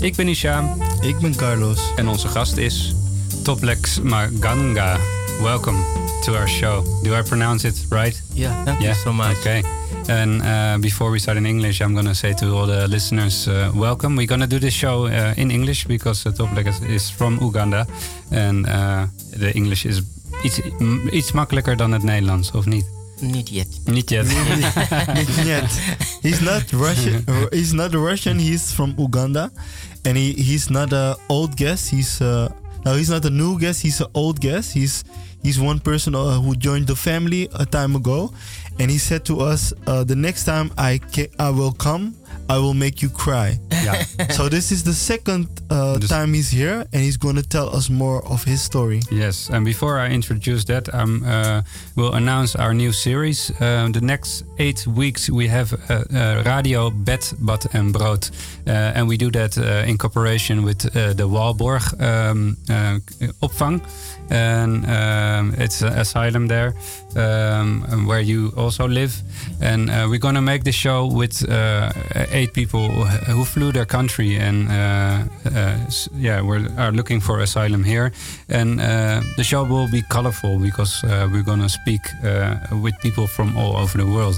Ik ben Isham Ik ben Carlos. en onze gast is Toplex Maganga. Welcome to our show. Do I pronounce it right? Yeah, thank you so much. Okay. And uh, before we start in English, I'm going to say to all the listeners, uh, welcome. We're going to do this show uh, in English because uh, Toplex is from Uganda. And uh, the English is iets, makkelijker dan het Nederlands, of niet? Niet yet. Niet yet. Not yet. He's not Russian. He's not Russian. He's from Uganda, and he, he's not a old guest. He's uh, no, he's not a new guest. He's an old guest. He's he's one person uh, who joined the family a time ago, and he said to us, uh, "The next time I ca- I will come, I will make you cry." ja. so this is the second uh, Dus- time he's here, and he's going to tell us more of his story. Yes, and before I introduce that, um, uh, we'll announce our new series. Uh, the next eight weeks, we have uh, uh, Radio Bed, Bad and Brood. Uh, and we do that uh, in cooperation with uh, the Walborg um, uh, opvang. And um, it's an asylum there um, where you also live. And uh, we're going to make the show with uh, eight people who flew their country and uh, uh, yeah, we are looking for asylum here. And uh, the show will be colorful because uh, we're going to speak uh, with people from all over the world.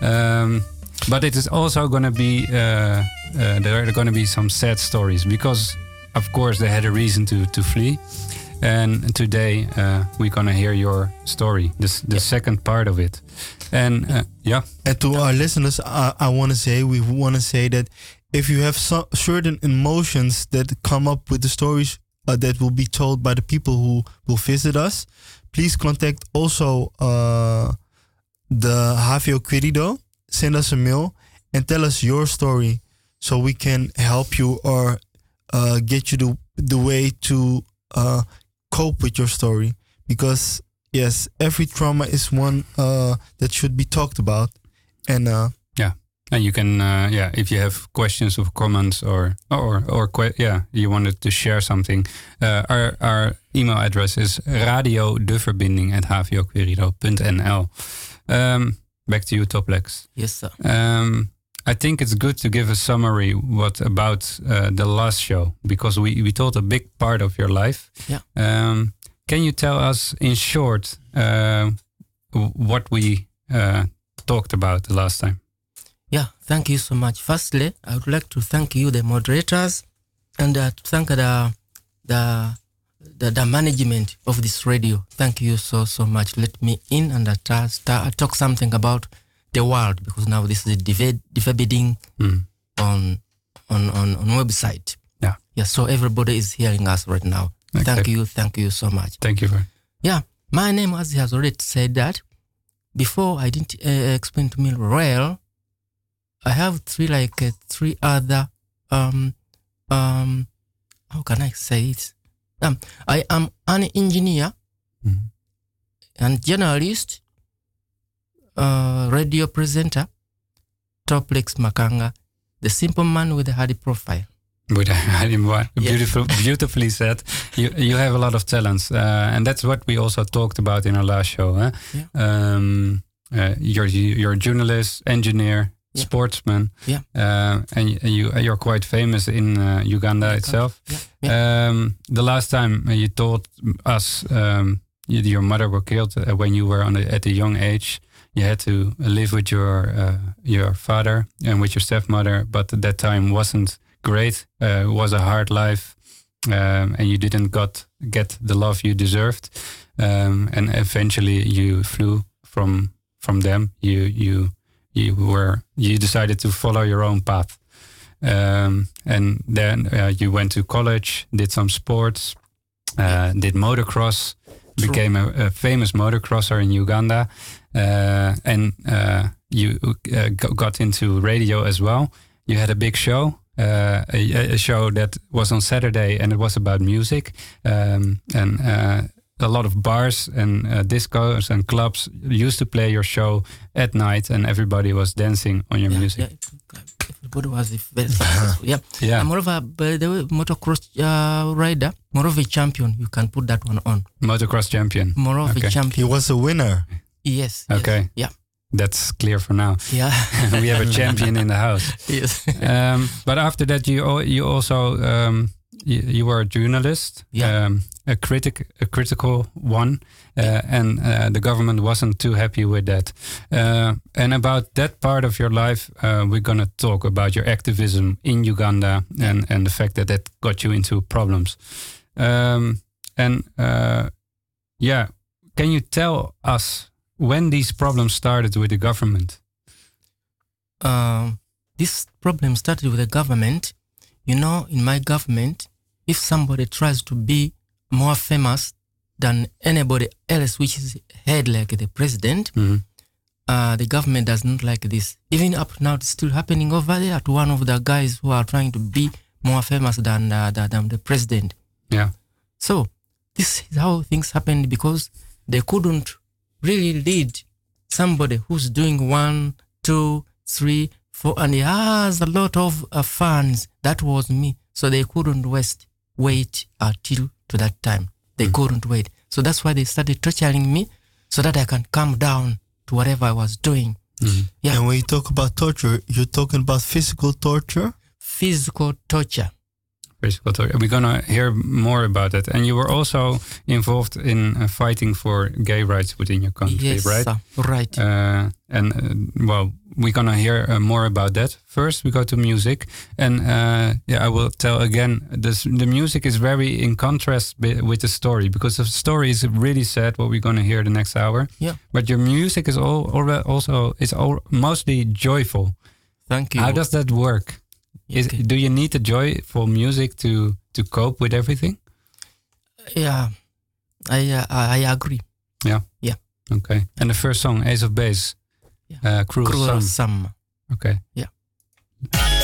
Um, but it is also going to be uh, uh, there are going to be some sad stories because, of course, they had a reason to to flee. And today uh, we're gonna hear your story, this, the second part of it. And uh, yeah, And to our listeners, I, I want to say, we want to say that if you have certain emotions that come up with the stories uh, that will be told by the people who will visit us, please contact also uh, the HVO Querido. Send us a mail and tell us your story so we can help you or uh, get you the, the way to uh, cope with your story. Because, yes, every trauma is one uh, that should be talked about. And uh, yeah. And you can, uh, yeah, if you have questions or comments or or or que- yeah, you wanted to share something, uh, our our email address is radiodeverbinding at hvoquerido.nl. Um, back to you, Toplex. Yes, sir. Um, I think it's good to give a summary what about uh, the last show because we, we told a big part of your life. Yeah. Um, can you tell us in short uh, what we uh, talked about the last time? Yeah, thank you so much. Firstly, I would like to thank you, the moderators, and uh, to thank the, the the the management of this radio. Thank you so so much. Let me in and uh, ta- talk something about the world because now this is dividing Mm. on on on on website. Yeah. Yeah. So everybody is hearing us right now. Thank you, thank you so much. Thank you for. Yeah, my name, as he has already said that, before I didn't uh, explain to me well, I have three, like, uh, three other, um, um, how can I say it? Um, I am an engineer Mhm. and journalist, uh, radio presenter, Toplex Makanga, the simple man with a hardy profile. But I didn't Yeah. beautiful, beautifully said. You you have a lot of talents, uh, and that's what we also talked about in our last show. Huh? Yeah. Um, uh, you're you're a journalist, engineer, Yeah. sportsman, Yeah. uh, and you, you you're quite famous in uh, Uganda itself. Yeah. Um, the last time you told us um, you, your mother were killed uh, when you were on at a young age. You had to live with your uh, your father and with your stepmother, but at that time wasn't great. Uh, it was a hard life, um, and you didn't got get the love you deserved. Um, and eventually, you flew from from them. You you you were you decided to follow your own path. Um, and then uh, you went to college, did some sports, uh, did motocross, True. became a, a famous motocrosser in Uganda, uh, and uh, you uh, got into radio as well. You had a big show, uh, a, a show that was on Saturday and it was about music. Um, and uh, a lot of bars and uh, discos and clubs used to play your show at night, and everybody was dancing on your yeah, music. Yeah, everybody was very successful. Yeah. Yeah. And moreover, by the way, motocross uh, rider, more of a champion. You can put that one on. Motocross champion. More of Okay. a champion. He was a winner. Yes. yes. Okay. Yeah. That's clear for now. Yeah. we have a champion in the house. yes. Um, but after that, you you also um, you, you were a journalist, Yeah. um, a critic, a critical one, uh, and uh, the government wasn't too happy with that. Uh, and about that part of your life, uh, we're gonna talk about your activism in Uganda and and the fact that that got you into problems. Um, and uh, yeah, can you tell us when these problems started with the government? um, this problem started with the government. You know, in my government, if somebody tries to be more famous than anybody else, which is head like the president, Mhm. uh, the government does not like this. Even up now, it's still happening over there to one of the guys who are trying to be more famous than, uh, than, than the president. Yeah. So this is how things happened because they couldn't really lead somebody who's doing one, two, three, four, and he has a lot of uh, fans. That was me. So they couldn't waste, wait until to that time. They couldn't wait. So that's why they started torturing me so that I can calm down to whatever I was doing. Yeah. And when you talk about torture, you're talking about physical torture. Physical torture. Torture. We're gonna hear more about that. And you were also involved in uh, fighting for gay rights within your country, yes, right? sir. right. Uh, and uh, well, we're gonna hear uh, more about that. First, we go to music, and uh, yeah, I will tell again. This the music is very in contrast with the story because the story is really sad. What we're gonna hear the next hour. Yeah. But your music is all alre- also it's all mostly joyful. Thank you. How does that work? Is, Okay. do you need the joyful music to to cope with everything? yeah, I, uh, I agree. Yeah. Yeah. Okay. And the first song, Ace of Base, Yeah. uh, Cruel, Cruel. Okay. Yeah.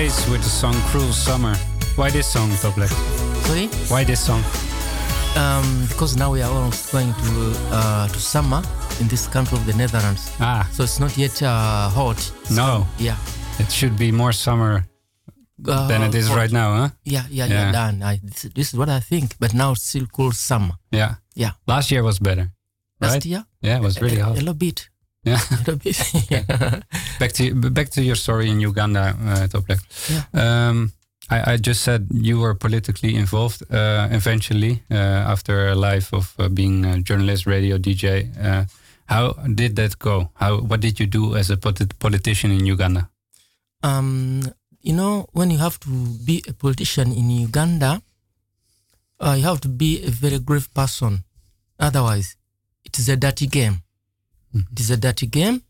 With the song Cruel Summer. Why this song, Toplek? Sorry? Why this song? Um, because now we are almost going to uh, to summer in this country of the Netherlands. Ah, So it's not yet uh, hot. no. Yeah. It should be more summer Uh, than it is hot. right now, huh? Yeah, yeah, Yeah. yeah. I, this, this is what I think. But now it's still cool summer. Yeah. Yeah. Last year was better. Last Right? year, Yeah, it was really hot. a little bit. Yeah. A little bit. Yeah. back to back to your story in Uganda, uh, Toplek. Yeah. Um, I, I just said you were politically involved uh, eventually uh, after a life of uh, being a journalist, radio DJ. Uh, how did that go? How what did you do as a polit- politician in Uganda? um, you know, when you have to be a politician in Uganda, uh, you have to be a very grave person. Otherwise, it is a dirty game. It is a dirty game.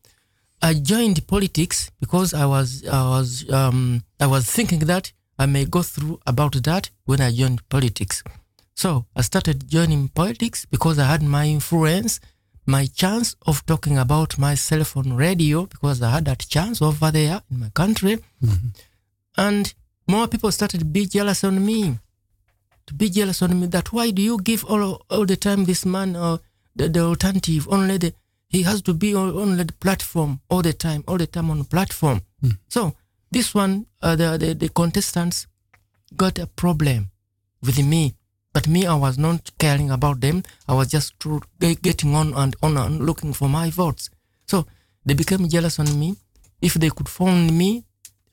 I joined politics because I was I was um, I was thinking that I may go through about that when I joined politics. So I started joining politics because I had my influence, my chance of talking about myself on radio because I had that chance over there in my country, and more people started to be jealous on me, to be jealous on me. That why do you give all all the time this man or the, the alternative only the he has to be on only the platform all the time, all the time on the platform. So this one, uh, the, the the contestants got a problem with me, but me, I was not caring about them. I was just getting on and on and looking for my votes. So they became jealous on me. If they could find me,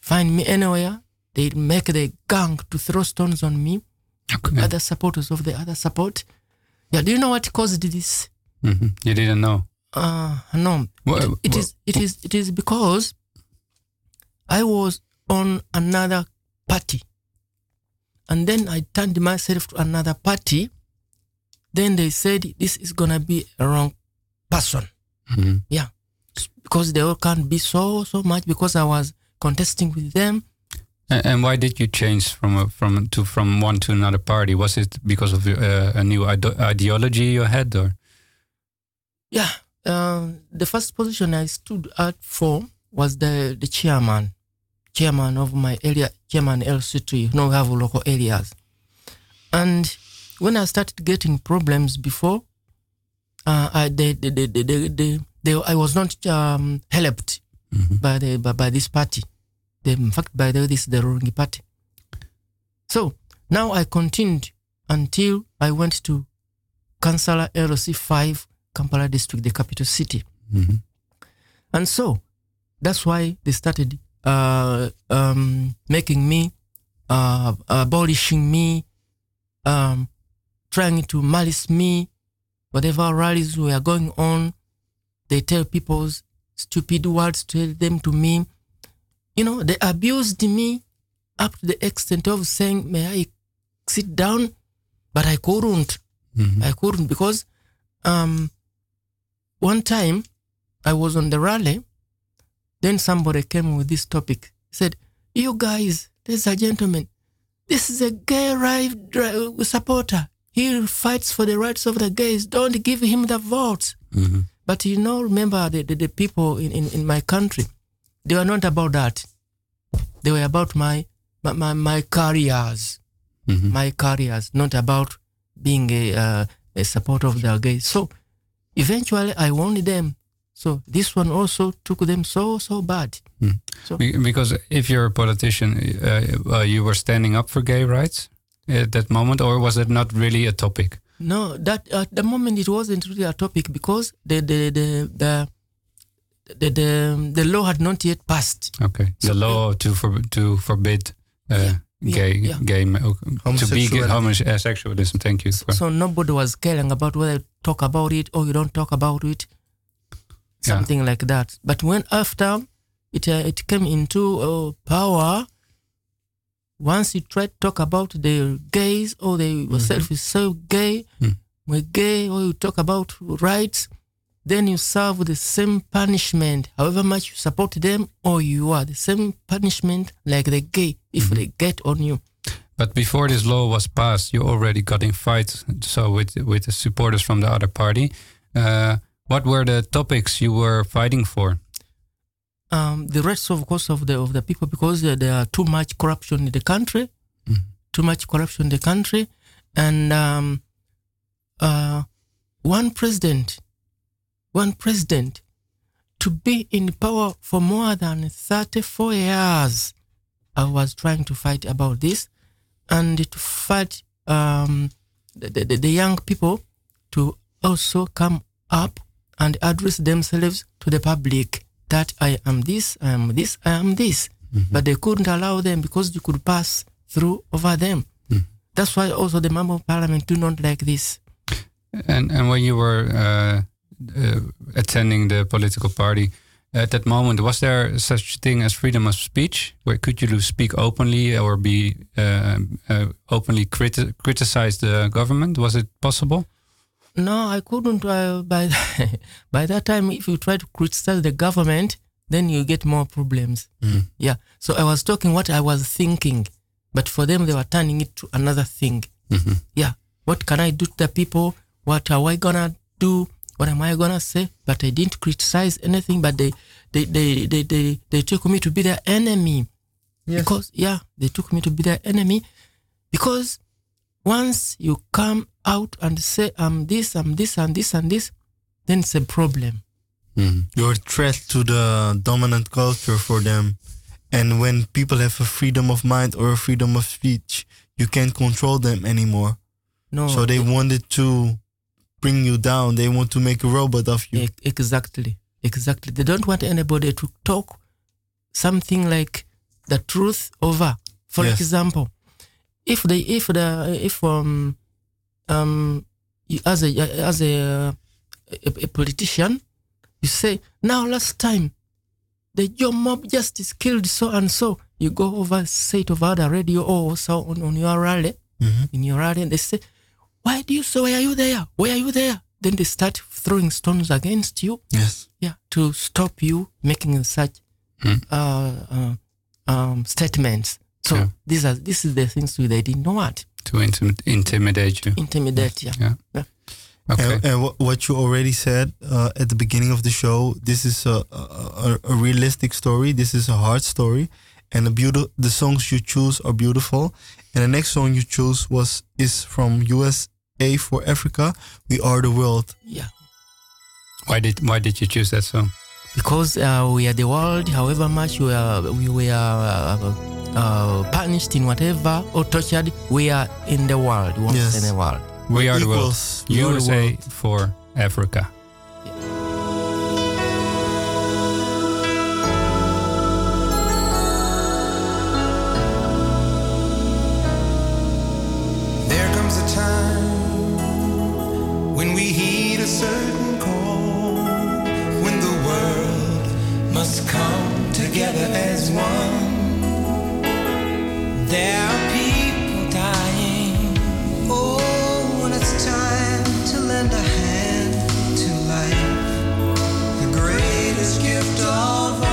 find me anywhere, they'd make the gang to throw stones on me. Okay. Other supporters of the other support. Yeah, do you know what caused this? Mhm. You didn't know. Uh, no, it, is it is it is because I was on another party, and then I turned myself to another party. Then they said this is gonna be a wrong person. Mhm. Yeah, because they all can't be so so much because I was contesting with them. A- And why did you change from a, from to from one to another party? Was it because of uh, a new ide- ideology you had, or Yeah, uh, the first position I stood out for was the the chairman, chairman of my area, chairman LC3. You know, we have local areas, and when I started getting problems before, uh, I they, they, they, they, they, they, they- I was not um, helped by the by, by this party. They, in fact, by the way, this is the ruling party. So now I continued until I went to Councillor LC five, Kampala district, the capital city. Mhm. And so that's why they started uh, um, making me, uh, abolishing me, um, trying to malice me. Whatever rallies were going on, they tell people stupid words, tell them to me. You know, they abused me up to the extent of saying, "May I sit down?" But I couldn't. Mhm. I couldn't because um, one time I was on the rally. Then somebody came with this topic. He said, "You guys, there's a gentleman. This is a gay right supporter. He fights for the rights of the gays. Don't give him the votes." Mhm. But you know, remember the, the, the people in, in, in my country, they were not about that. They were about my my, my, my careers, Mhm. my careers, not about being a, uh, a supporter of the gays. So eventually I won them. So this one also took them so, so bad. So Because if you're a politician, uh, uh, you were standing up for gay rights at that moment, or was it not really a topic? no, that at the moment it wasn't really a topic because the the the the the, the, the law had not yet passed. Okay, the law to for, to forbid uh, yeah, gay yeah. gay ma- to be Homosexuality. homosexualism. Thank you. For, So nobody was caring about whether you talk about it or you don't talk about it, Yeah. something like that. But when after it uh, it came into uh, power, once you try to talk about the gays or the yourself is so gay, Mm. we're gay, or you talk about rights, then you serve the same punishment, however much you support them, or you are the same punishment like the gay if they get on you. But before this law was passed, you already got in fights. So with with the supporters from the other party, uh, what were the topics you were fighting for? um, the rest, of course, of the of the people because uh, there are too much corruption in the country, too much corruption in the country, and um, uh, one president, one president, to be in power for more than thirty four years. I was trying to fight about this, and to fight um, the, the, the young people to also come up and address themselves to the public that I am this, I am this, I am this. But they couldn't allow them because you could pass through over them. That's why also the member of parliament do not like this. And and when you were uh, uh, attending the political party at that moment, was there such a thing as freedom of speech? Where could you speak openly or be uh, uh, openly criti- criticize the government? Was it possible? No, I couldn't. Uh, by by that time, if you try to criticize the government, then you get more problems. Yeah. So I was talking what I was thinking, but for them, they were turning it to another thing. Yeah. What can I do to the people? What are I gonna do? What am I gonna say? But I didn't criticize anything. But they they they they they, they took me to be their enemy. Yes. Because yeah, they took me to be their enemy because once you come out and say I'm this, I'm this, and this, and this, then it's a problem. Mm-hmm. You're a threat to the dominant culture for them. And when people have a freedom of mind or a freedom of speech, you can't control them anymore. No, so they wanted to bring you down. They want to make a robot of you. exactly, exactly. They don't want anybody to talk something like the truth over. For Yes. example, if they, if the, if um, um, you, as a as a, a a politician, you say now last time the your mob justice killed so and so. You go over say it over the radio or so on, on your rally, in your rally, and they say, "Why do you so? Why are you there? Why are you there?" Then they start throwing stones against you. Yes. Yeah, to stop you making such uh, uh, um, statements. So Yeah. these are this is the things they didn't want. To intim- intimidate you? Intimidate, yeah. Yeah. Yeah. Okay. And, and wh- what you already said uh, at the beginning of the show, this is a, a, a, a realistic story. This is a hard story, and the beautiful the songs you choose are beautiful. And the next song you choose was is from USA for Africa. We are the world. Yeah. Why did Why did you choose that song? Because uh, we are the world, however much we are, we were uh, uh, punished in whatever or tortured, we are in the world. Once Yes. in the world. We are the world. equals. The USA world. for Africa. There gift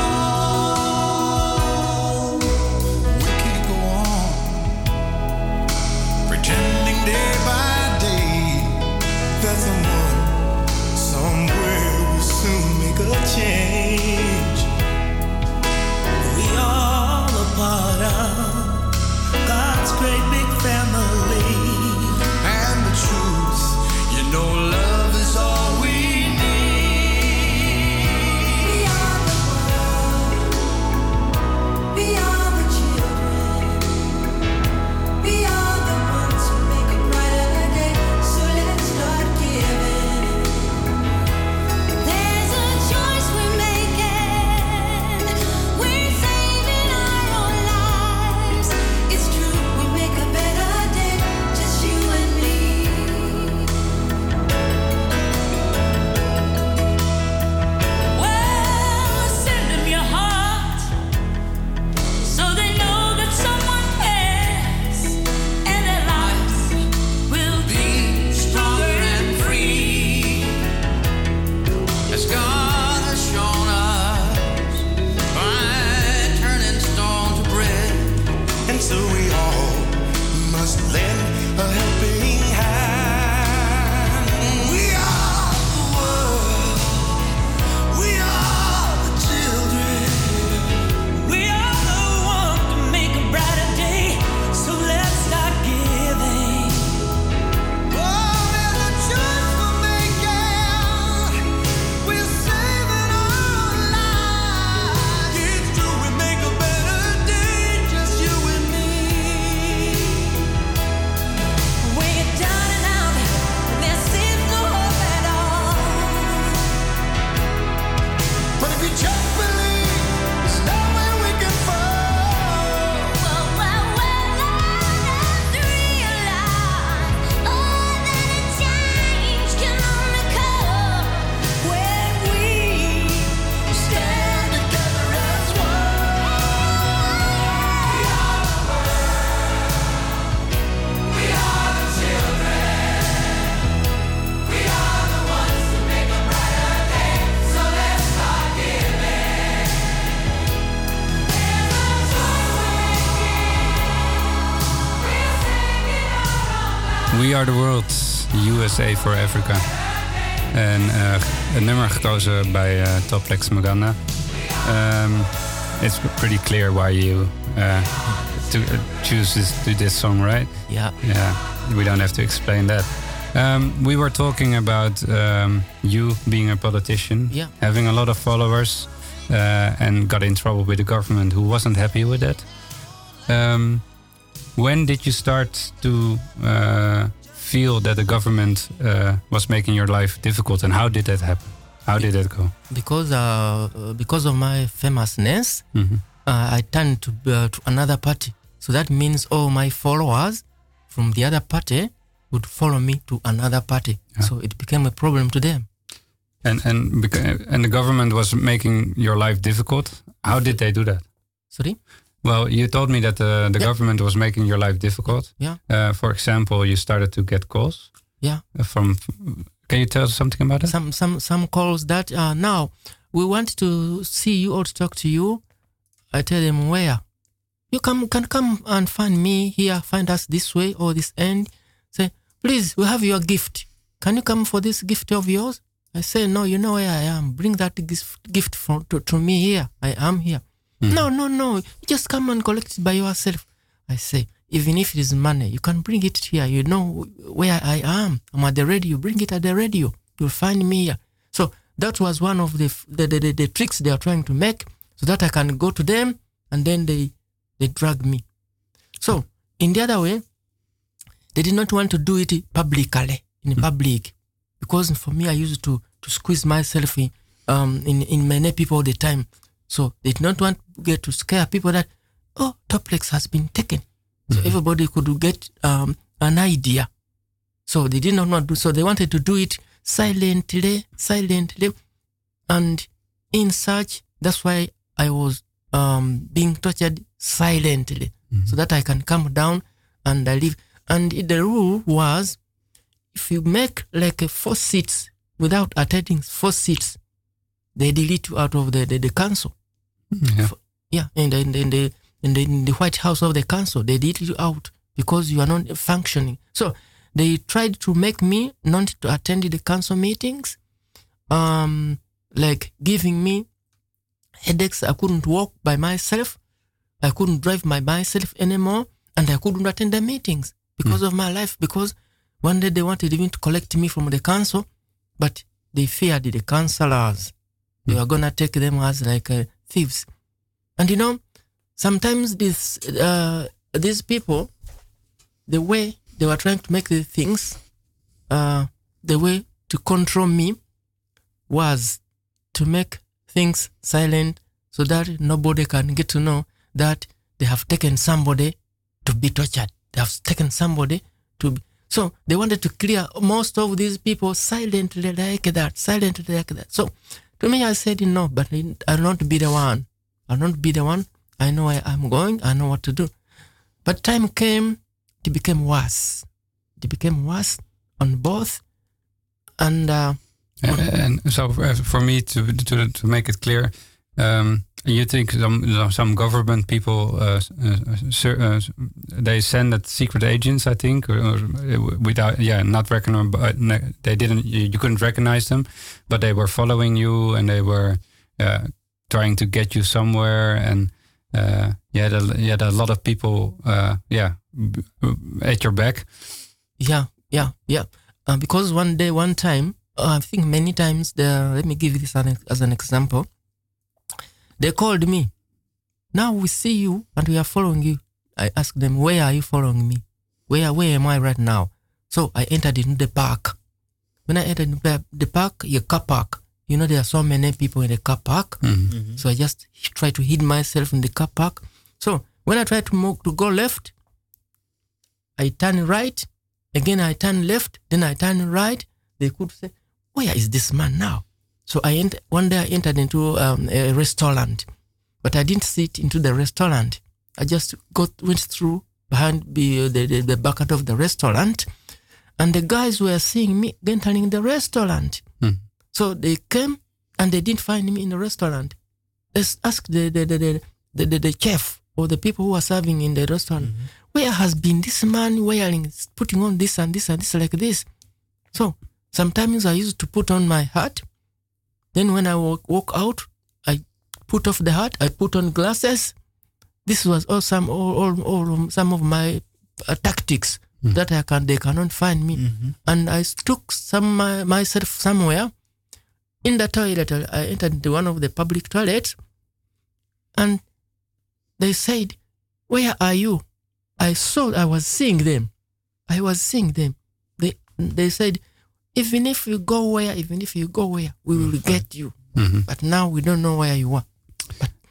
USA for Africa. En eh, een nummer gekozen bij uh, Toplex Maganda. Um, it's pretty clear why you uh, to, uh, choose this, to this song, right? Yeah. Yeah, we don't have to explain that. Um, we were talking about um, you being a politician, Yeah. having a lot of followers, uh, and got in trouble with the government who wasn't happy with that. Um, when did you start to uh, feel that the government uh, was making your life difficult, and how did that happen? How did that go? Because uh, because of my famousness, Mhm. uh, I turned to uh, to another party. So that means all my followers from the other party would follow me to another party. So it became a problem to them. And and and the government was making your life difficult. How did they do that? Sorry. Well, you told me that uh, the Yeah. government was making your life difficult. Yeah. Uh, for example, you started to get calls Yeah. uh, from. Can you tell us something about it? Some some some calls that uh, now we want to see you or to talk to you. I tell them where. You come can come and find me here, find us this way or this end. Say, please, we have your gift. Can you come for this gift of yours? I say, no, you know where I am. Bring that gift gift for, to, to me here. I am here. No, no, no. Just come and collect it by yourself. I say, even if it is money, you can bring it here. You know where I am. I'm at the radio. Bring it at the radio. You'll find me here. So that was one of the the, the, the, the tricks they are trying to make so that I can go to them and then they they drag me. So in the other way, they did not want to do it publicly in public because for me I used to to squeeze myself in um in, in many people all the time. So they did not want to get to scare people that oh Toplex has been taken. So everybody could get um, an idea. So they did not want to do so they wanted to do it silently, silently. And in such that's why I was um, being tortured silently. So that I can come down and I leave. And the rule was if you make like a four seats without attending four seats, they delete you out of the, the, the council. Yeah. Yeah, in the, in the, in the in the in the White House of the council, they did you out because you are not functioning. So they tried to make me not to attend the council meetings, um, like giving me headaches. I couldn't walk by myself. I couldn't drive my myself anymore, and I couldn't attend the meetings because of my life. Because one day they wanted even to collect me from the council, but they feared the councillors. They were gonna take them as like uh, thieves. And you know, sometimes this uh, these people, the way they were trying to make the things, uh, the way to control me was to make things silent so that nobody can get to know that they have taken somebody to be tortured. They have taken somebody to be. So they wanted to clear most of these people silently like that, silently like that. So to me, I said, no, but I'll not be the one. I'll not be the one. I know where I'm going. I know what to do. But time came, it became worse. It became worse on both. And uh, And, and so uh, for me to to to make it clear, um, you think some some government people uh, uh, uh, they send that secret agents, I think, or, or without yeah, not recognize, but they didn't. You couldn't recognize them, but they were following you and they were uh, trying to get you somewhere. And uh, had a, you had a lot of people, uh, yeah, at your back. Yeah, yeah, yeah. Uh, because one day, one time, uh, I think many times, the, let me give you this an, as an example. They called me. Now we see you and we are following you. I asked them, where are you following me? Where, where am I right now? So I entered into the park. When I entered the- the park, your car park, you know, there are so many people in the car park. So I just try to hide myself in the car park. So when I try to move, to go left, I turn right. Again, I turn left. Then I turn right. They could say, "Where is this man now?" So I ent- one day I entered into um, a restaurant, but I didn't sit into the restaurant. I just got went through behind the the, the, the bucket of the restaurant, and the guys were seeing me entering the restaurant. So they came and they didn't find me in the restaurant. They asked the the, the, the, the, the, chef or the people who are serving in the restaurant, mm-hmm. where has been this man wearing, putting on this and this and this like this? So sometimes I used to put on my hat. Then when I walk, walk out, I put off the hat. I put on glasses. This was all some all, all, all some of my uh, tactics mm. that I can they cannot find me. Mm-hmm. And I took some my, myself somewhere in the toilet. I entered the one of the public toilets, and they said, "Where are you?" I saw I was seeing them. I was seeing them. They they said, "Even if you go where, even if you go where, we will get you." But now we don't know where you are.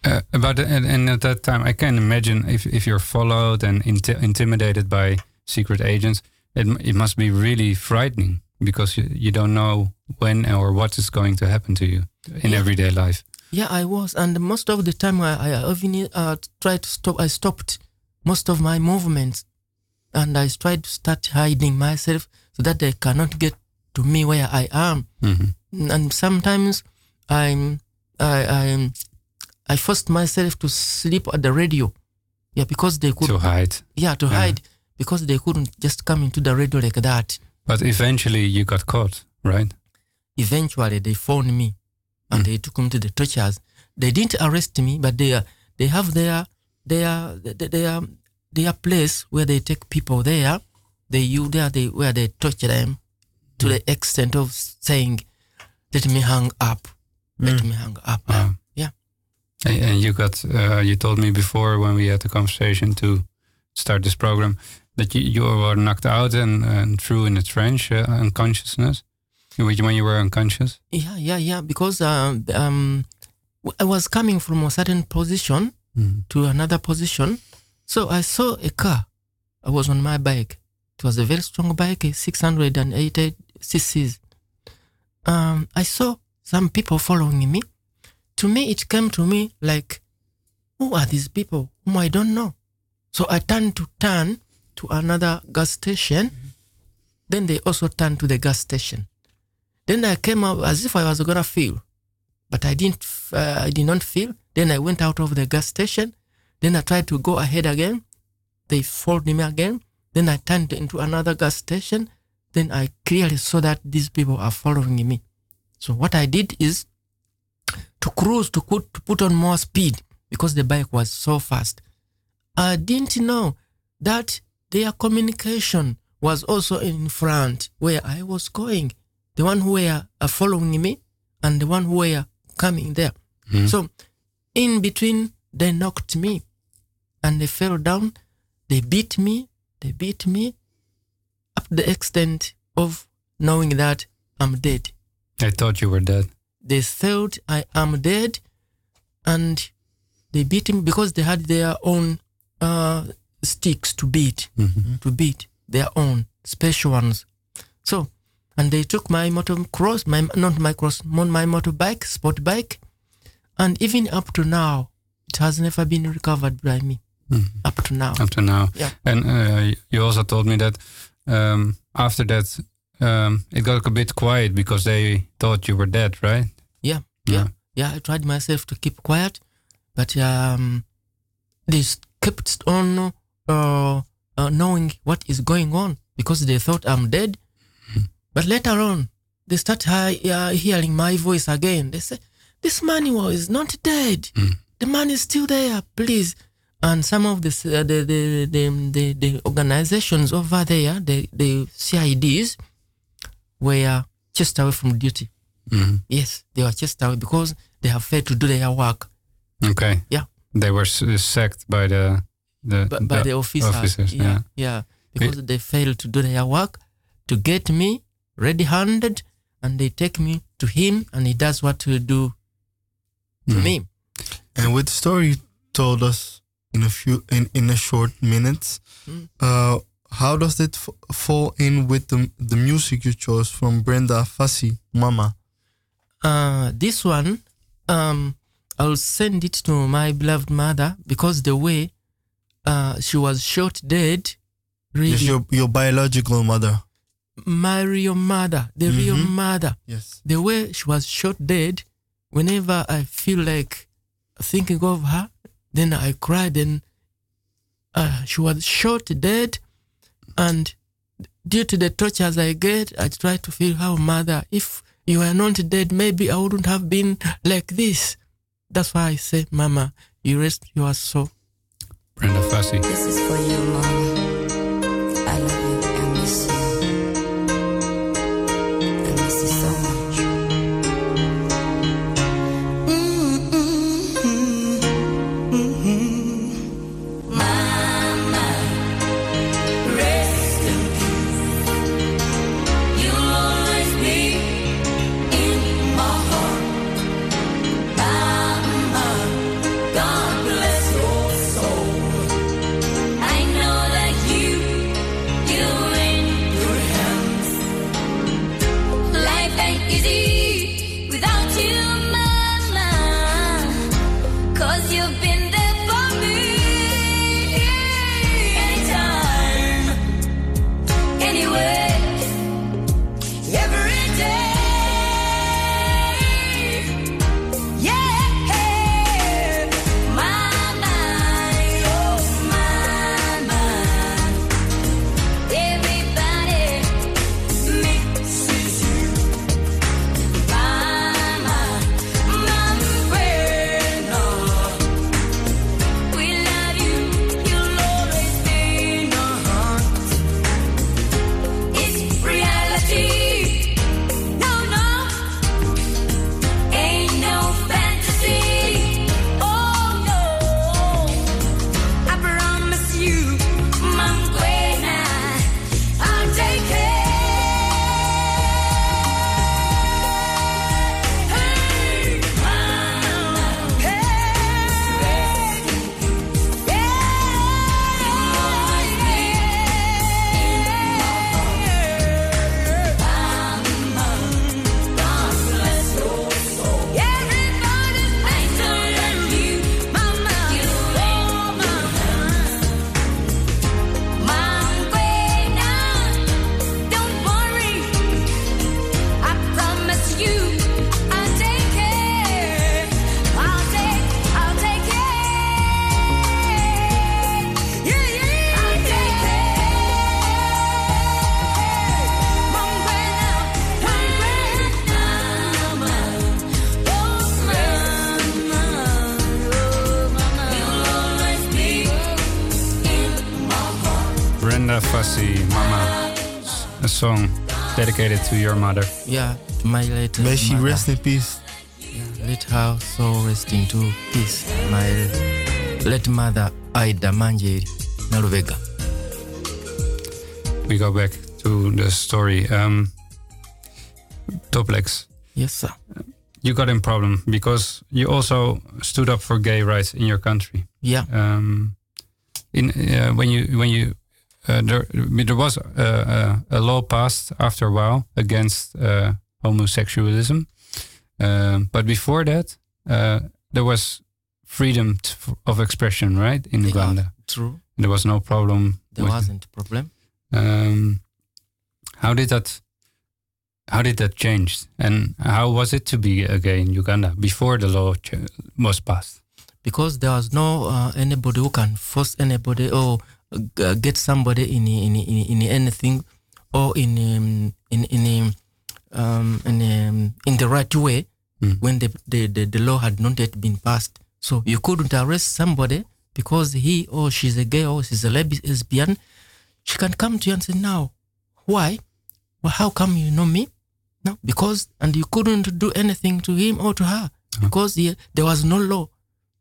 Uh, about the, and, and at that time, I can imagine if, if you're followed and inti- intimidated by secret agents, it, it must be really frightening because you, you don't know when or what is going to happen to you in Yeah. everyday life. Yeah, I was, and most of the time I, I even uh, tried to stop. I stopped most of my movements, and I tried to start hiding myself so that they cannot get to me where I am. Mhm. And sometimes I'm I I I forced myself to sleep at the radio. Yeah, because they could To hide. yeah to Yeah. hide because they couldn't just come into the radio like that. But eventually you got caught, right? eventually they found me and they took me to the tortures. They didn't arrest me, but they are, they have their their their their, their place where they take people there. They you there they where they torture them to the extent of saying, "Let me hang up, let me hang up." Ah. Yeah, And, and you got, uh, you told me before when we had the conversation to start this program that you, you were knocked out and, and threw in a trench, uh, unconsciousness, when you when you were unconscious. yeah, yeah, yeah. Because um, um, I was coming from a certain position Mhm. to another position. So I saw a car. I was on my bike. It was a very strong bike, a 680 cc's. Um, I saw some people following me. To me, it came to me like, who are these people whom I don't know? So I turned to turn to another gas station. Then they also turned to the gas station. Then I came out as if I was gonna feel, but I didn't. Uh, I did not feel. Then I went out of the gas station. Then I tried to go ahead again. They followed me again. Then I turned into another gas station. Then I clearly saw that these people are following me. So what I did is to cruise to put to put on more speed because the bike was so fast. I didn't know that their communication was also in front where I was going. The one who were uh, following me and the one who were coming there. So in between, they knocked me and they fell down. They beat me. They beat me up to the extent of knowing that I'm dead. I thought you were dead. They thought I am dead and they beat me because they had their own uh, sticks to beat, to beat their own special ones. So, and they took my motocross, my not my cross, my motorbike, sport bike, and even up to now, it has never been recovered by me. Up to now, up to now. Yeah. And uh, you also told me that um, after that, um, it got a bit quiet because they thought you were dead, right? yeah, Yeah. yeah, yeah. I tried myself to keep quiet, but um, they kept on uh, uh, knowing what is going on because they thought I'm dead. But later on, they start uh, hearing my voice again. They say, "This man was not dead. The man is still there. Please." And some of the uh, the, the, the the the organizations over there, the the CIDs, were chased away from duty. Mhm. Yes, they were chased away because they have failed to do their work. Okay. Yeah. They were sacked by the the, by, by the officers. officers, yeah, yeah. yeah, because they failed to do their work to get me ready-handed, and they take me to him, and he does what he do to Mhm. me. And with the story you told us in a few in, in a short minutes, Mm. uh, how does it f- fall in with the the music you chose from Brenda Fassie, Mama? Uh, this one, um, I'll send it to my beloved mother because the way uh, she was shot dead, really, Yes, your your biological mother. my real mother, the real Mhm. mother, Yes. the way she was shot dead, whenever I feel like thinking of her, then I cry, then uh, she was shot dead, and due to the tortures I get, I try to feel how mother, if you were not dead, maybe I wouldn't have been like this. That's why I say, Mama, you rest your soul. Brenda Fassie. This is for you, Mama. Dedicated to your mother. Yeah, to my late May she mother. rest in peace. Let her soul rest into peace. My late mother, Ida Manjeri Naluvega. We go back to the story. Um, Toplex, Yes, sir. you got in problem because you also stood up for gay rights in your country. Yeah. Um, in uh, when you when you there there was uh, uh, a law passed after a while against uh, homosexualism, um, but before that uh, there was freedom t- of expression, right, in Yeah, Uganda. True. There was no problem. There wasn't a problem. Um, how did that? How did that change? And how was it to be a gay in Uganda before the law ch- was passed? because there was no uh, anybody who can force anybody or uh, get somebody in in, in, in anything or in um, in in um, in, um, in the right way Mm. when the, the, the, the law had not yet been passed. So you couldn't arrest somebody because he or she's a gay or she's a lesbian. She can come to you and say, "Now, why? Well, how come you know me?" No, because and you couldn't do anything to him or to her because he, there was no law.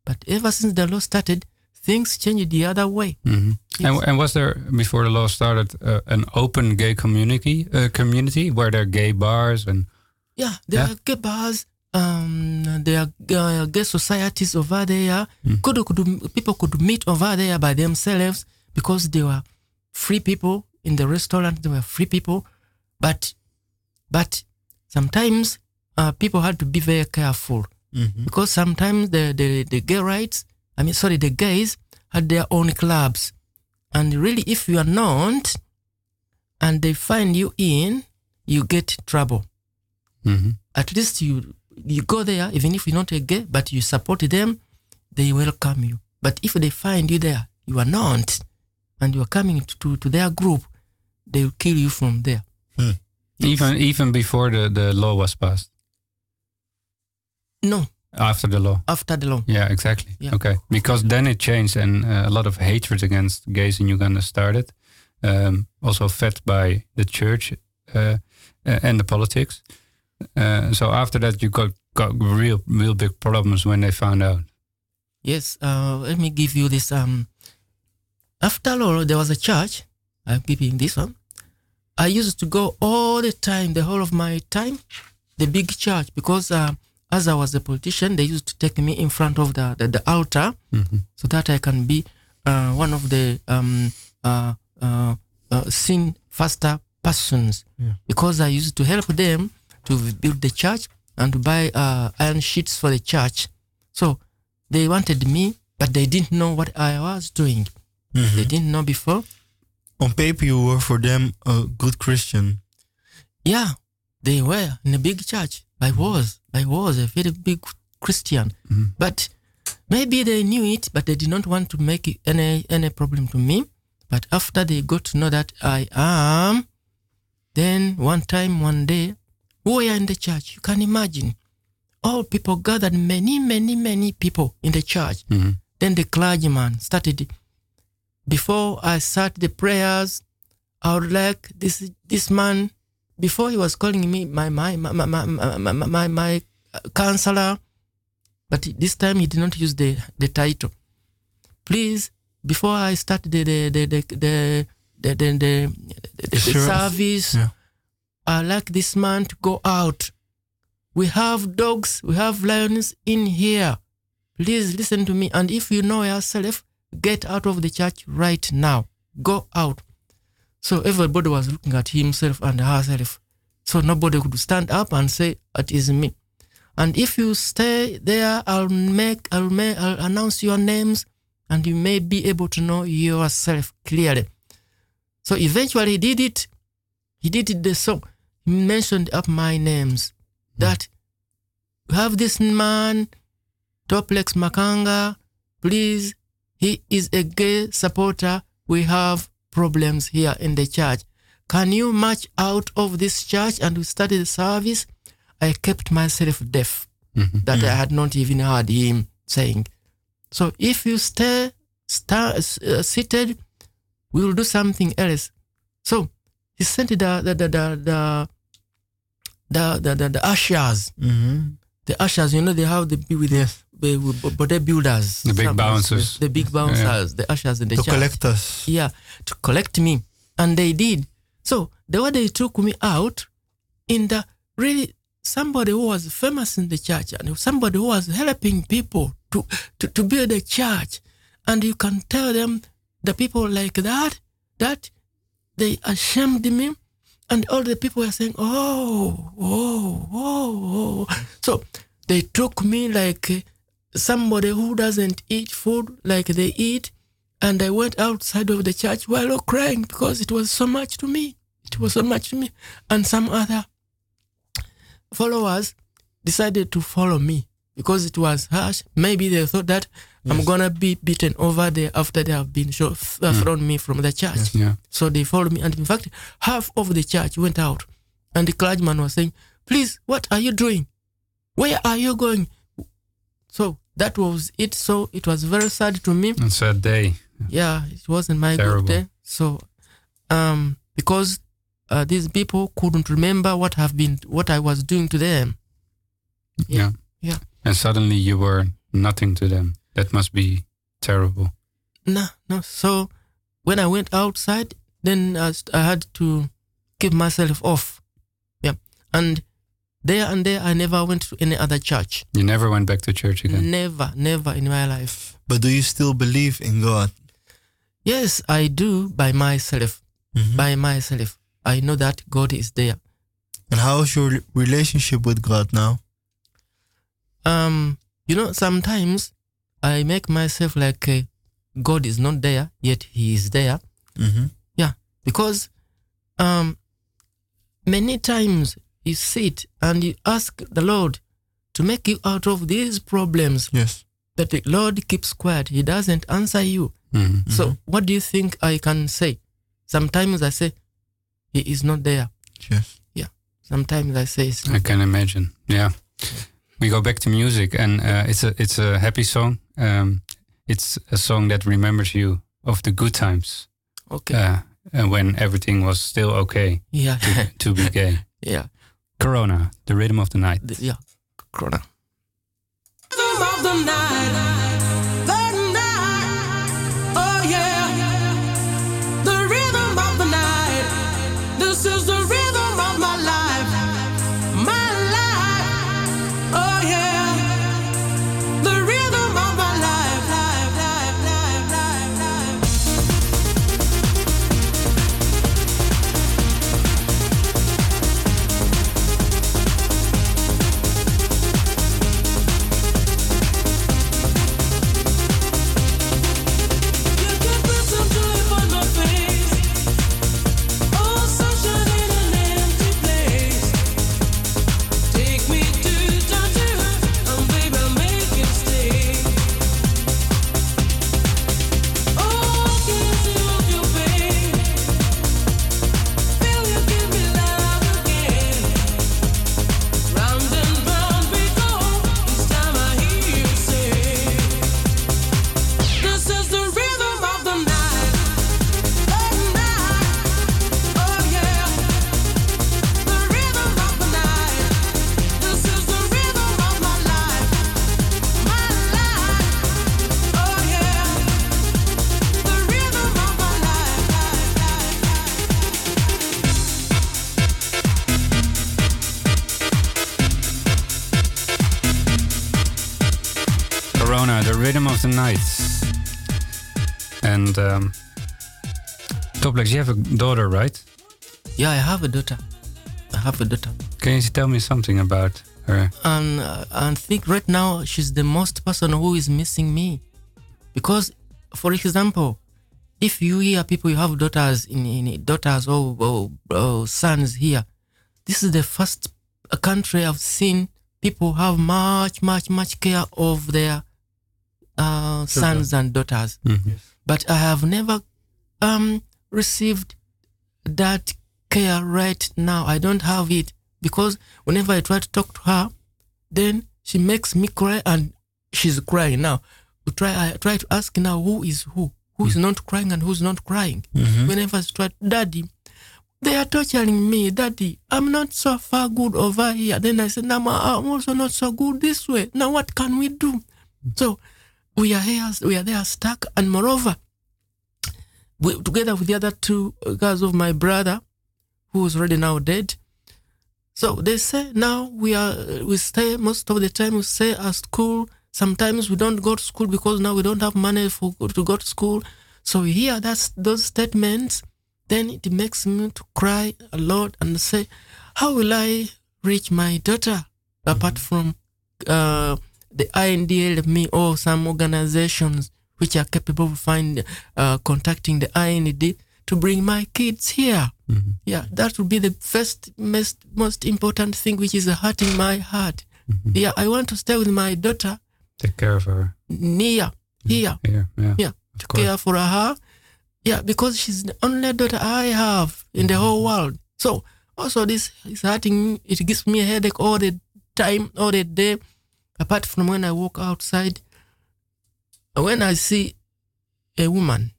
But ever since the law started, things changed the other way. Mhm. Yes. And, and was there before the law started uh, an open gay community uh, community where there are gay bars and Yeah, there Yeah. are gay bars. Um, there are uh, gay societies over there. Could, could people could meet over there by themselves because they were free people in the restaurant. They were free people, but but sometimes uh, people had to be very careful because sometimes the, the the gay rights. I mean, sorry, the guys had their own clubs, and really, if you are not, and they find you in, you get trouble Mhm. at least you you go there even if you're not a gay but you support them they welcome you but if they find you there you are not, and you are coming to, to, to their group, they will kill you from there. Yes. Even even before the, the law was passed. no, After the law. after the law. Yeah, exactly. Yeah. Okay, because then it changed, and uh, a lot of hatred against gays in Uganda started. Um, also fed by the church uh, uh, and the politics. Uh, so after that, you got got real real big problems when they found out. Yes, uh, let me give you this. Um, after law, there was a church. I'm giving this one. I used to go all the time, the whole of my time, the big church, because uh, as I was a politician, they used to take me in front of the, the, the altar so that I can be uh, one of the um, uh, uh, uh, sin faster persons. Because I used to help them to build the church and to buy uh, iron sheets for the church. So they wanted me, but they didn't know what I was doing. They didn't know before. On paper, you were for them a good Christian. Yeah, they were in a big church. I was. I was a very big Christian. Mm-hmm. But maybe they knew it, but they did not want to make any any problem to me. But after they got to know that I am, then one time, one day, we were in the church. You can imagine. All people gathered, many, many, many people in the church. Mm-hmm. Then the clergyman started. Before I start the prayers, I would like this this man. Before he was calling me my my my my my, my, my, my, counselor, but this time he did not use the the title. Please, before I start the the the the the the, the, the, the, the Sure. service, Yeah. I like this man to go out. We have dogs, we have lions in here. Please listen to me. And if you know yourself, get out of the church right now. Go out. So everybody was looking at himself and herself. So nobody could stand up and say, It is me. And if you stay there, I'll make, I'll make, I'll announce your names and you may be able to know yourself clearly. So eventually he did it. He did it the song. He mentioned up my names. Hmm. That we have this man, Toplex Makanga, please, he is a gay supporter. We have problems here in the church. Can you march out of this church and we started the service? I kept myself deaf that I had not even heard him saying. So if you stay sta- uh, seated, we will do something else. So he sent the the the the the the, the, the, the ushers. Mm-hmm. The ushers, you know, they have the be with Yes. The with body builders, The big bouncers. the big bouncers, the ushers in the To church. collect. Yeah, to collect me. And they did. So the way they took me out in the really somebody who was famous in the church and somebody who was helping people to, to, to build a church. And you can tell them the people like that, that they ashamed me. And all the people were saying, oh, oh, oh, oh. So they took me like somebody who doesn't eat food like they eat. And I went outside of the church while crying because it was so much to me. It was so much to me. And some other followers decided to follow me because it was harsh. Maybe they thought that I'm gonna be beaten over there after they have been sho- uh, thrown me from the church. Yeah. So they followed me, and in fact, half of the church went out, and the clergyman was saying, "Please, what are you doing? Where are you going?" So that was it. So it was very sad to me It's a day. yeah, it wasn't my Terrible. good day. So, um, because uh, these people couldn't remember what have been what I was doing to them. Yeah. Yeah. And suddenly you were nothing to them. That must be terrible. No, no. So when I went outside, then I, I had to keep myself off. Yeah, and there and there, I never went to any other church. You never went back to church again. Never, never in my life. But do you still believe in God? Yes, I do by myself. Mhm. By myself, I know that God is there. And how is your relationship with God now? um you know sometimes i make myself like uh, god is not there yet he is there Mm-hmm. yeah because um many times you sit and you ask the lord to make you out of these problems Yes. that the lord keeps quiet he doesn't answer you Mhm. So what do you think I can say? Sometimes I say he is not there. Yes. Yeah. Sometimes I say I not can imagine. Yeah. We go back to music, and uh, it's a it's a happy song. Um, it's a song that remembers you of the good times, okay. uh, and when everything was still okay yeah. to be gay. yeah. Corona, the rhythm of the night. The- yeah. Corona. Rhythm of the night, Corona, the rhythm of the night. And um, Toplex, you have a daughter, right? Yeah, I have a daughter. I have a daughter. Can you tell me something about her? and uh, and think right now she's the most person who is missing me because for example if you hear people you have daughters in, in daughters or, or, or sons here this is the first country i've seen people have much much much care of their uh, sons and daughters Mhm. but i have never um, received that care right now. I don't have it because whenever I try to talk to her, then she makes me cry and she's crying now. We try I try to ask now who is who, who is not crying and who's not crying. Whenever I try, Daddy, they are torturing me, Daddy. I'm not so far good over here. Then I said, Nama, I'm also not so good this way. Now what can we do? So we are here, we are there stuck, and moreover, we, together with the other two girls of my brother, who is already now dead. So they say now we are we stay most of the time we stay at school. Sometimes we don't go to school because now we don't have money for to go to school. So we hear that's those statements, then it makes me to cry a lot and say, how will I reach my daughter apart from uh, the INDLME or some organizations which are capable of find uh, contacting the IND to bring my kids here. Mm-hmm. Yeah, that would be the first most most important thing which is hurting my heart. Mm-hmm. Yeah, I want to stay with my daughter Take care of her. near here. Here, yeah. Yeah, to care for her. Yeah, because she's the only daughter I have in the whole world. So also this is hurting me. It gives me a headache all the time, all the day. Apart from when I walk outside, when I see a woman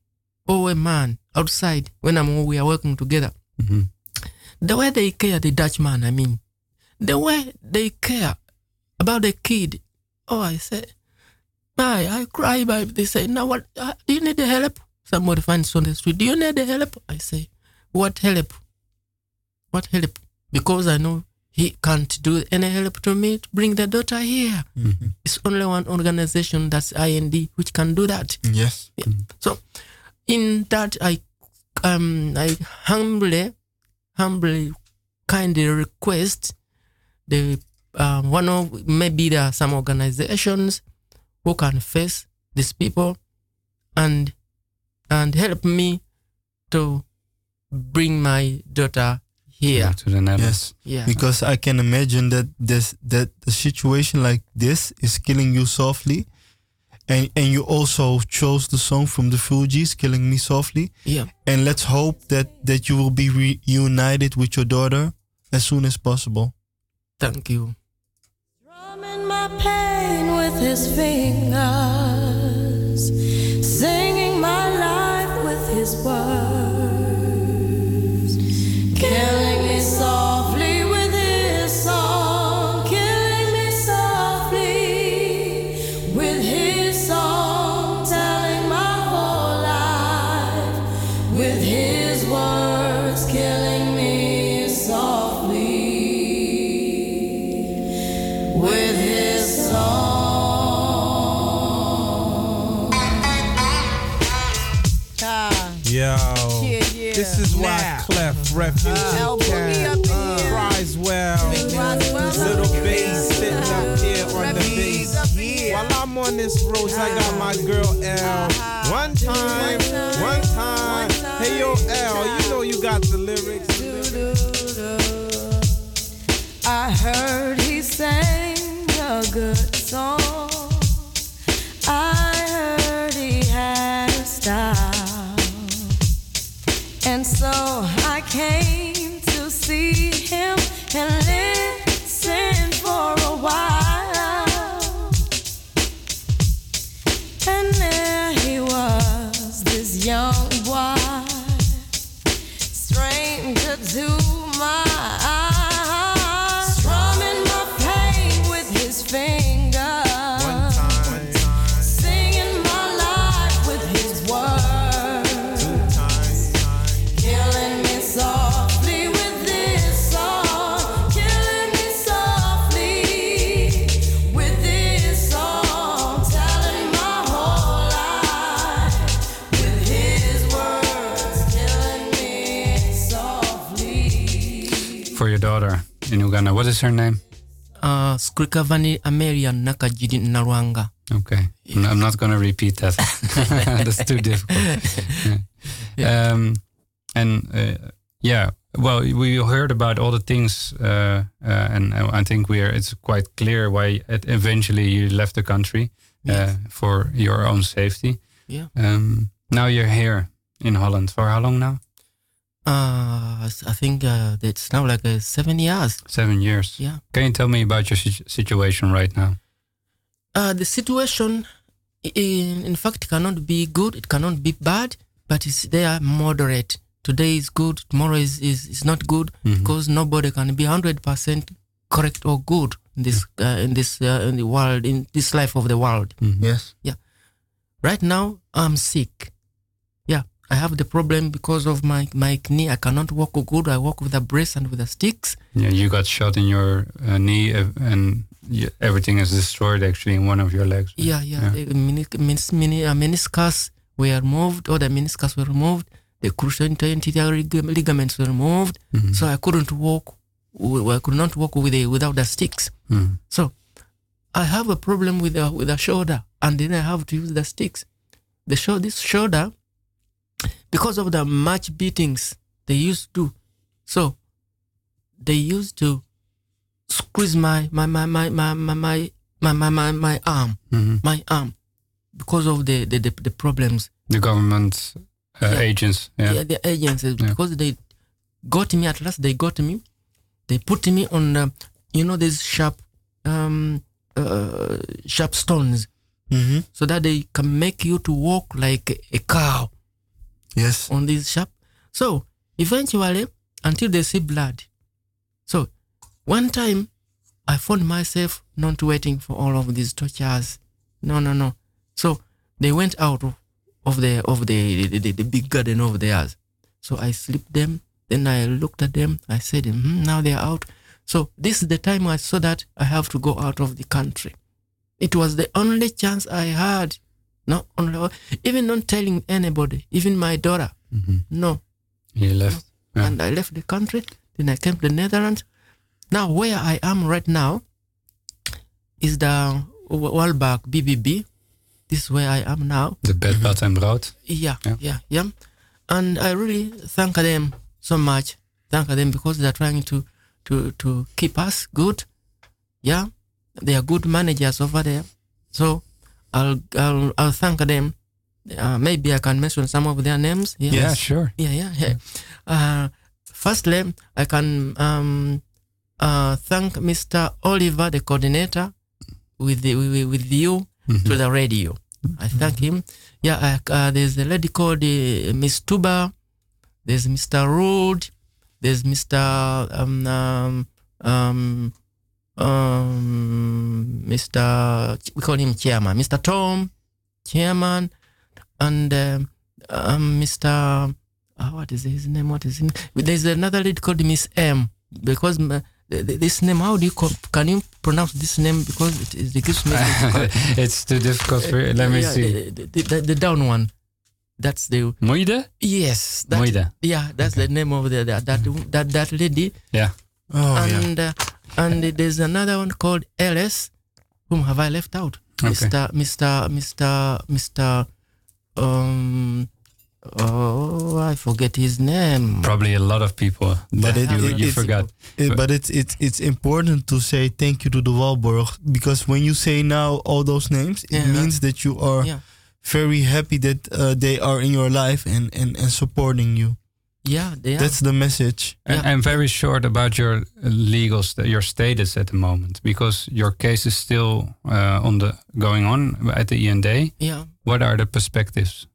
or a man outside, when I'm we are working together, Mhm. the way they care, the Dutchman, I mean, the way they care about the kid. Oh, I say, my, I cry, but they say, now what, uh, do you need the help? Somebody finds on the street, do you need the help? I say, what help? What help? Because I know he can't do any help to me to bring the daughter here. It's only one organization, that's IND, which can do that. Yes. So, in that, I, um, I humbly, humbly, kindly request the um, one of maybe there are some organizations who can face these people and and help me to bring my daughter here. To the Netherlands. Yes. Yeah. Because I can imagine that this that a situation like this is killing you softly, and and you also chose the song from the Fugees, "Killing Me Softly." Yeah. And let's hope that that you will be reunited with your daughter as soon as possible. Thank you. Drumming my pain with his fingers, singing my life with his words, killing in Uganda. What is her name? Uh, Skrikavani Amerian Nakajidi Narwanga. Okay. I'm- I'm not going to repeat that. That's too difficult. Yeah. Um, and uh, yeah, well, we heard about all the things, uh, uh, and I think we are. It's quite clear why it eventually you left the country uh, for your own safety. Yeah. Um, now you're here in Holland for how long now? Uh, I think uh, it's now like uh, seven years. Seven years. Yeah. Can you tell me about your situ- situation right now? Uh, the situation, in, in fact, cannot be good. It cannot be bad, but it's there moderate. Today is good. Tomorrow is, is, is not good because nobody can be hundred percent correct or good in this uh, in this uh, in the world in this life of the world. Yes. Yeah. Right now, I'm sick. Yeah, I have the problem because of my my knee. I cannot walk good. I walk with a brace and with the sticks. Yeah, you got shot in your uh, knee, uh, and everything is destroyed actually in one of your legs. Yeah, yeah. The mini, menis, mini, uh, meniscus were removed, all the meniscus were removed, the cruciate ligaments were removed, so I couldn't walk. I could not walk with the, without the sticks. Mhm. So I have a problem with the, with the shoulder, and then I have to use the sticks. The show, this shoulder, because of the much beatings they used to, so they used to squeeze my my my my my my my my, my, my, my arm, Mhm. my arm, because of the the, the, the problems. The government uh, Yeah. agents. Yeah. Yeah, the agencies because they got me at last. They got me. They put me on, uh, you know, these sharp, um, uh, sharp stones, Mm-hmm. so that they can make you to walk like a cow Yes. on this sharp. So eventually, until they see blood. So one time, I found myself not waiting for all of these tortures. No, no, no. So they went out of, of the of the, the, the, the big garden over theirs. So I slipped them. Then I looked at them. I said, hmm, now they are out. So this is the time I saw that I have to go out of the country. It was the only chance I had. Only, even not telling anybody, even my daughter. Mm-hmm. No, You left. Yeah. and I left the country. Then I came to the Netherlands. Now, where I am right now is the Walbach BBB. This is where I am now. The bed, bad and brood. Yeah, Yeah. yeah, yeah, And I really thank them so much. Thank them because they're trying to to to keep us good. Yeah, they are good managers over there. So I'll, I'll, I'll thank them. Uh, maybe I can mention some of their names. Yeah, Yeah, sure. Yeah, yeah. yeah. Uh, firstly, I can um, uh, thank Mr. Oliver, the coordinator, with the, with, with you to the radio. I thank him. Yeah, uh, there's a lady called uh, Miss Tuba. There's Mr. Rood. There's Mr. Um, um, um, um, Mr. We call him Chairman. Mr. Tom, Chairman, and um, um, Mr. Uh, what is his name? What is his name? There's another lady called Miss M. Because uh, th- th- this name, how do you can you pronounce this name? Because it, is- it gives me. it's too difficult for you. Let me Yeah, see. The, the, the, the down one. That's the Moide? yes. That, Moide. Yeah, that's the name of the that that that, that lady. Yeah. Oh, yeah. and uh, and there's another one called Ellis. Whom have I left out? Okay. Mr. Mr. Mr. Mr. Um. Oh, I forget his name. Probably a lot of people. But that it- you, it- you forgot. It- but it's it's it's important to say thank you to the Walborg because when you say now all those names, it Yeah. means that you are Yeah. very happy that uh, they are in your life and, and, and supporting you. Yeah, they are. That's the message. And, and very short about your legal st- your status at the moment because your case is still uh, on the going on at the IND. Yeah. What are the perspectives?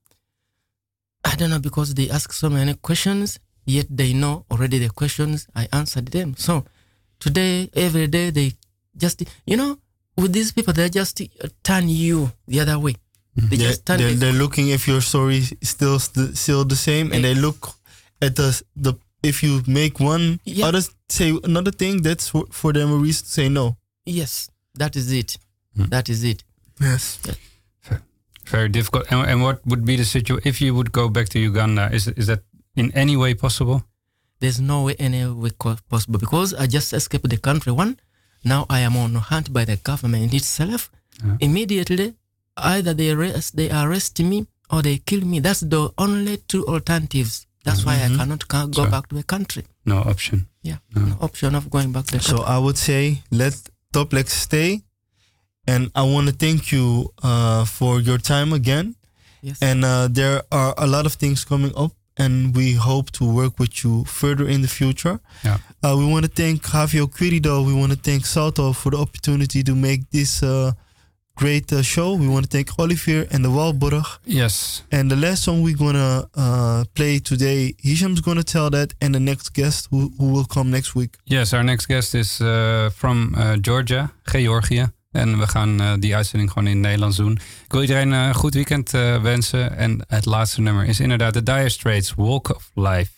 I don't know because they ask so many questions, yet they know already the questions. I answered them. So today, every day, they just, you know, with these people, they just uh, turn you the other way. They They're, just turn they're, they're looking if your story is still st- still the same, and they look at the the if you make one others say another thing. That's for, for them a reason to say no. Yes, that is it. Hmm. That is it. Yes. Very difficult. And, and what would be the situation if you would go back to Uganda? Is is that in any way possible? There's no way any way possible because I just escaped the country. One, now I am on hunt by the government itself. Immediately, either they arrest, they arrest me or they kill me. That's the only two alternatives. That's why I cannot ca- go So- back to the country. No option. Yeah, no option of going back to the So country. I would say let Toplex stay, and I want to thank you uh, for your time again. Yes. And uh, there are a lot of things coming up, and we hope to work with you further in the future. Yeah. Uh, we want to thank HVO Querido. We want to thank Salto for the opportunity to make this uh, great uh, show. We want to thank Olivier and the Walburg. Yes. And the last song we're gonna uh, play today, Hisham's gonna tell that, and the next guest who, who will come next week. Yes, our next guest is uh, from uh, Georgia, Georgië. En we gaan uh, die uitzending gewoon in Nederlands doen. Ik wil iedereen een goed weekend wensen. En het laatste nummer is inderdaad de Dire Straits, Walk of Life.